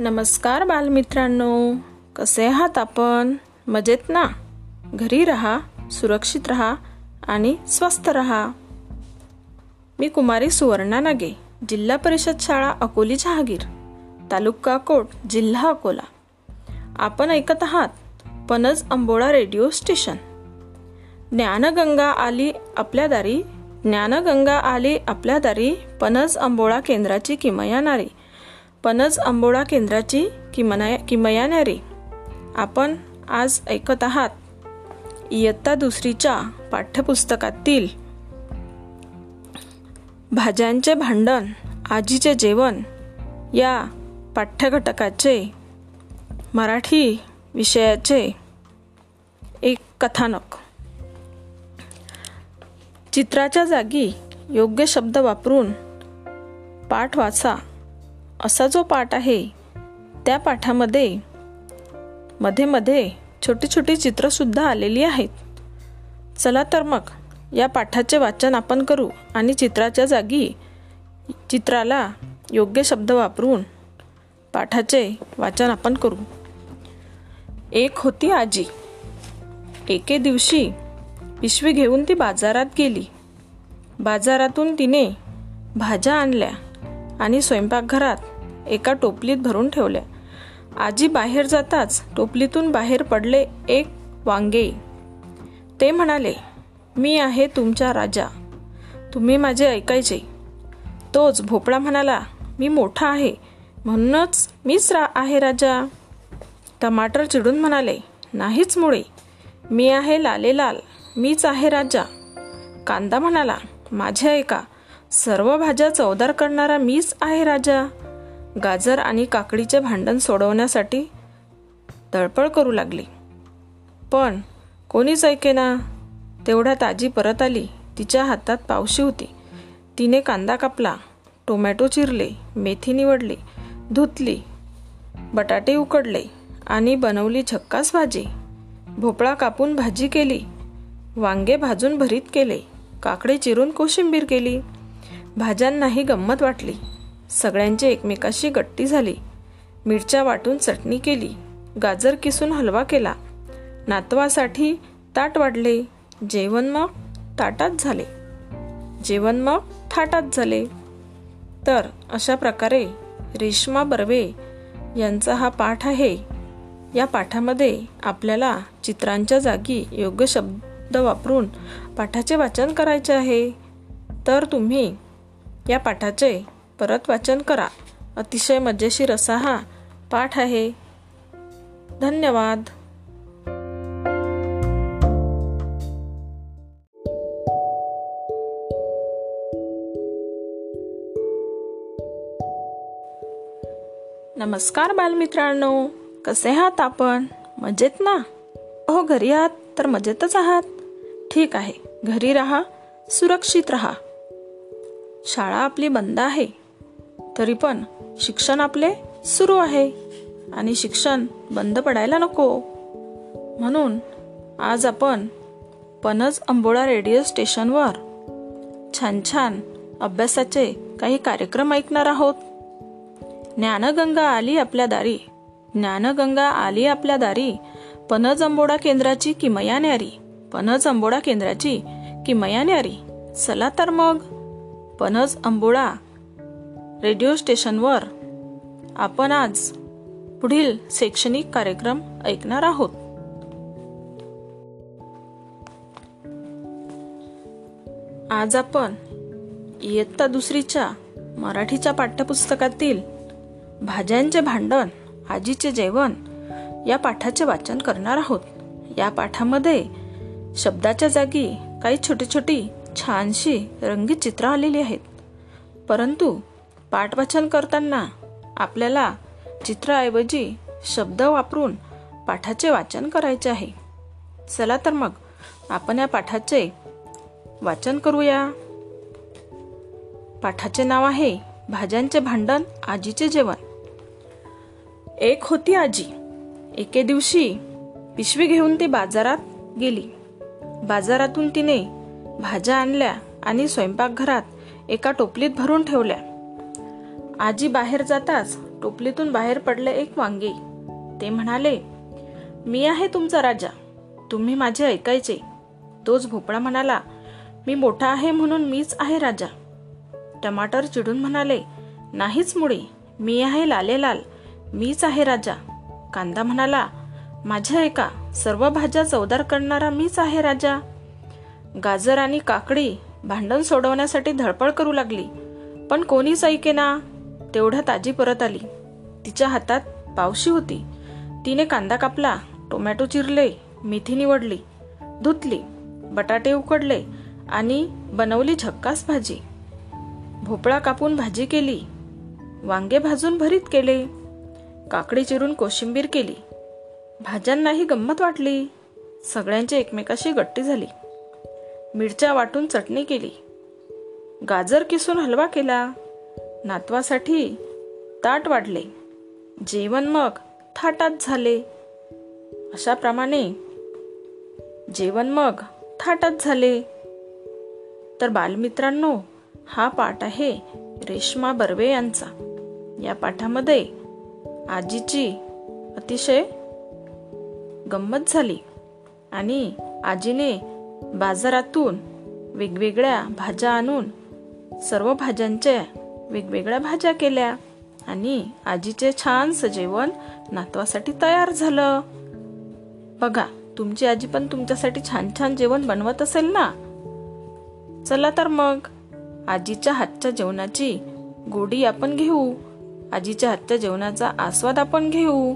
नमस्कार बालमित्रांनो कसे आहात आपण मजेत ना घरी रहा सुरक्षित रहा आणि स्वस्थ रहा मी कुमारी सुवर्णा नागे जिल्हा परिषद शाळा अकोली जहागीर तालुका कोट जिल्हा अकोला आपण ऐकत आहात पनज अंबोळा रेडिओ स्टेशन ज्ञानगंगा आली आपल्या दारी ज्ञानगंगा आली आपल्या दारी पनज अंबोळा केंद्राची किमया नारी पनज आंबोळा केंद्राची किमया किमयानारी आपण आज ऐकत आहात इयत्ता दुसरीच्या पाठ्यपुस्तकातील भाज्यांचे भांडण आजीचे जेवण या पाठ्यघटकाचे मराठी विषयाचे एक कथानक चित्राच्या जागी योग्य शब्द वापरून पाठ वाचा असा जो पाठ आहे त्या पाठामध्ये मध्ये मध्ये छोटी छोटी चित्रंसुद्धा आलेली आहेत चला तर मग या पाठाचे वाचन आपण करू आणि चित्राच्या जागी चित्राला योग्य शब्द वापरून पाठाचे वाचन आपण करू एक होती आजी एके दिवशी पिशवी घेऊन ती बाजारात गेली बाजारातून तिने भाज्या आणल्या आणि स्वयंपाकघरात एका टोपलीत भरून ठेवल्या आजी बाहेर जाताच टोपलीतून बाहेर पडले एक वांगे ते म्हणाले मी आहे तुमचा राजा तुम्ही माझे ऐकायचे तोच भोपळा म्हणाला मी मोठा आहे म्हणूनच मीच रा आहे राजा टमाटर चिडून म्हणाले नाहीच मुळे मी आहे लाले लाल मीच आहे राजा कांदा म्हणाला माझे ऐका सर्व भाज्या चवदार करणारा मीच आहे राजा गाजर आणि काकडीचे भांडण सोडवण्यासाठी धळपळ करू लागली पण कोणीच ऐकेना तेवढ्या ताजी परत आली तिच्या हातात पावशी होती तिने कांदा कापला टोमॅटो चिरले मेथी निवडली धुतली बटाटे उकडले आणि बनवली झक्कास भाजी भोपळा कापून भाजी केली वांगे भाजून भरीत केले काकडे चिरून कोशिंबीर केली भाज्यांनाही गंमत वाटली सगळ्यांची एकमेकाशी गट्टी झाली मिरच्या वाटून चटणी केली गाजर किसून हलवा केला नातवासाठी ताट वाढले जेवण मग ताटात झाले जेवण मग थाटात झाले तर अशा प्रकारे रेश्मा बर्वे यांचा हा पाठ आहे या पाठामध्ये आपल्याला चित्रांच्या जागी योग्य शब्द वापरून पाठाचे वाचन करायचे आहे तर तुम्ही या पाठाचे परत वाचन करा अतिशय मजेशीर असा हा पाठ आहे धन्यवाद नमस्कार बालमित्रांनो कसे आहात आपण मजेत ना हो घरी आहात तर मजेतच आहात ठीक आहे घरी राहा सुरक्षित रहा शाळा आपली बंद आहे तरी पण शिक्षण आपले सुरू आहे आणि शिक्षण बंद पडायला नको म्हणून आज आपण पणज अंबोळा रेडिओ स्टेशनवर छान छान अभ्यासाचे काही कार्यक्रम ऐकणार आहोत ज्ञानगंगा आली आपल्या दारी ज्ञानगंगा आली आपल्या दारी पणज अंबोडा केंद्राची किमया न्यारी पणज अंबोडा केंद्राची किमया न्यारी चला तर मग पणज अंबोडा रेडिओ स्टेशनवर आपण आज पुढील शैक्षणिक कार्यक्रम ऐकणार आहोत आज आपण इयत्ता दुसरीच्या मराठीच्या पाठ्यपुस्तकातील भाज्यांचे भांडण आजीचे जेवण या पाठाचे वाचन करणार आहोत या पाठामध्ये शब्दाच्या जागी काही छोटी छोटी छानशी रंगीत चित्र आलेली आहेत परंतु पाठवाचन करताना आपल्याला चित्राऐवजी शब्द वापरून पाठाचे वाचन करायचे आहे चला तर मग आपण या पाठाचे वाचन करूया पाठाचे नाव आहे भाज्यांचे भांडण आजीचे जेवण एक होती आजी एके दिवशी पिशवी घेऊन ती बाजारात गेली बाजारातून तिने भाज्या आणल्या आणि स्वयंपाकघरात एका टोपलीत भरून ठेवल्या आजी बाहेर जाताच टोपलीतून बाहेर पडले एक वांगे ते म्हणाले मी आहे तुमचा राजा तुम्ही माझे ऐकायचे तोच भोपळा म्हणाला मी मोठा आहे म्हणून मीच आहे राजा टमाटर चिडून म्हणाले नाहीच मुळे मी आहे लाले लाल मीच आहे राजा कांदा म्हणाला माझ्या ऐका सर्व भाज्या चवदार करणारा मीच आहे राजा गाजर आणि काकडी भांडण सोडवण्यासाठी धडपड करू लागली पण कोणीच ऐकेना तेवढ्यात ताजी परत आली तिच्या हातात पावशी होती तिने कांदा कापला टोमॅटो चिरले मेथी निवडली धुतली बटाटे उकडले आणि बनवली झक्कास भाजी भोपळा कापून भाजी केली वांगे भाजून भरीत केले काकडी चिरून कोशिंबीर केली भाज्यांनाही गंमत वाटली सगळ्यांची एकमेकाशी गट्टी झाली मिरच्या वाटून चटणी केली गाजर किसून हलवा केला नातवासाठी ताट वाढले जेवण मग थाटात झाले अशाप्रमाणे जेवण मग थाटात झाले तर बालमित्रांनो हा पाठ आहे रेश्मा बर्वे यांचा या पाठामध्ये आजीची अतिशय गंमत झाली आणि आजीने बाजारातून वेगवेगळ्या भाज्या आणून सर्व भाज्यांच्या वेगवेगळ्या भाज्या केल्या आणि आजीचे छानसं जेवण नातवासाठी तयार झालं बघा तुमची आजी पण तुमच्यासाठी छान छान जेवण बनवत असेल ना चला तर मग आजीच्या हातच्या जेवणाची गोडी आपण घेऊ आजीच्या हातच्या जेवणाचा आस्वाद आपण घेऊ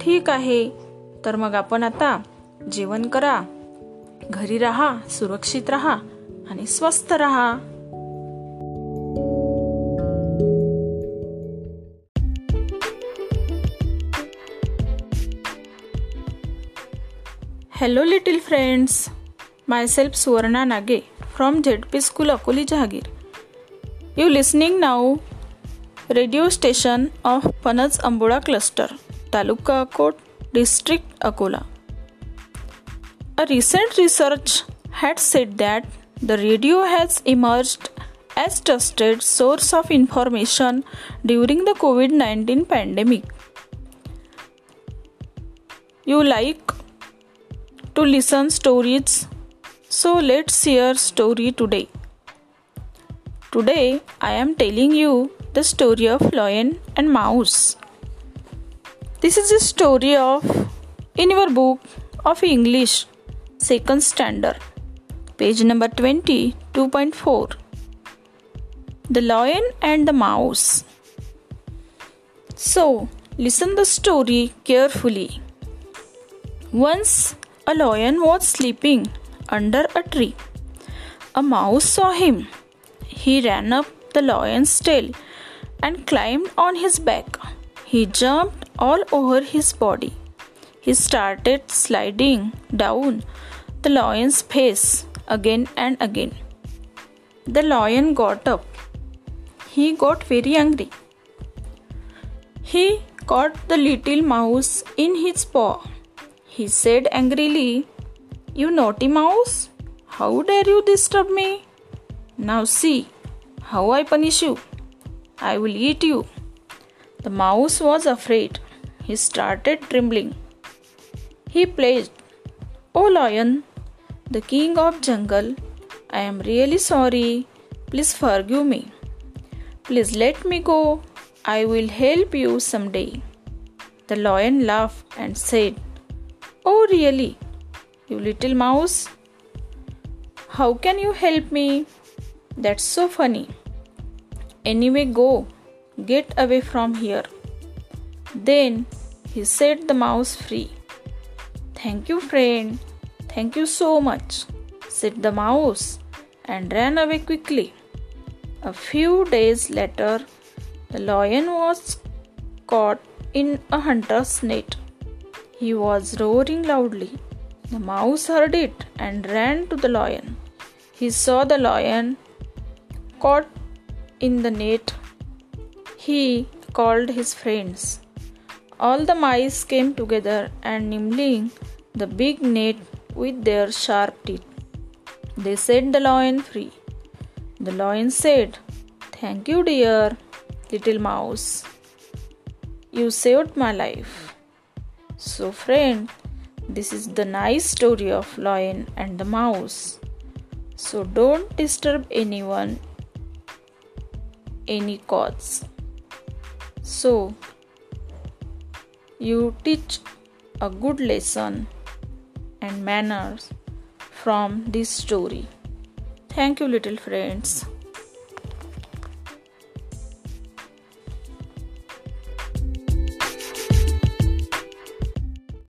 ठीक आहे तर मग आपण आता जेवण करा घरी राहा सुरक्षित राहा आणि स्वस्थ राहा Hello little friends, myself Suvarna Nage from ZP School Akoli Jahangir. You listening now radio station of Panaj Amboda cluster, Taluka Akot, District Akola. A recent research had said that the radio has emerged as trusted source of information during the COVID-19 pandemic. You like to listen stories. So let's hear story today. Today I am telling you the story of lion and mouse. This is a story of in your book of English second standard page number twenty two point four. The lion and the mouse. So listen the story carefully. Once a lion was sleeping under a tree. A mouse saw him. He ran up the lion's tail and climbed on his back. He jumped all over his body. He started sliding down the lion's face again and again. The lion got up. He got very angry. He caught the little mouse in his paw he said angrily. You naughty mouse, how dare you disturb me? Now see how I punish you. I will eat you. The mouse was afraid. He started trembling. He pledged, O lion, the king of jungle, I am really sorry. Please forgive me. Please let me go. I will help you someday. The lion laughed and said, Oh, really? You little mouse? How can you help me? That's so funny. Anyway, go. Get away from here. Then he set the mouse free. Thank you, friend. Thank you so much, said the mouse and ran away quickly. A few days later, the lion was caught in a hunter's net. He was roaring loudly. The mouse heard it and ran to the lion. He saw the lion caught in the net. He called his friends. All the mice came together and nibbling the big net with their sharp teeth. They set the lion free. The lion said, Thank you, dear little mouse. You saved my life. So, friend, this is the nice story of lion and the mouse. So, don't disturb anyone, any cause. So, you teach a good lesson and manners from this story. Thank you, little friends.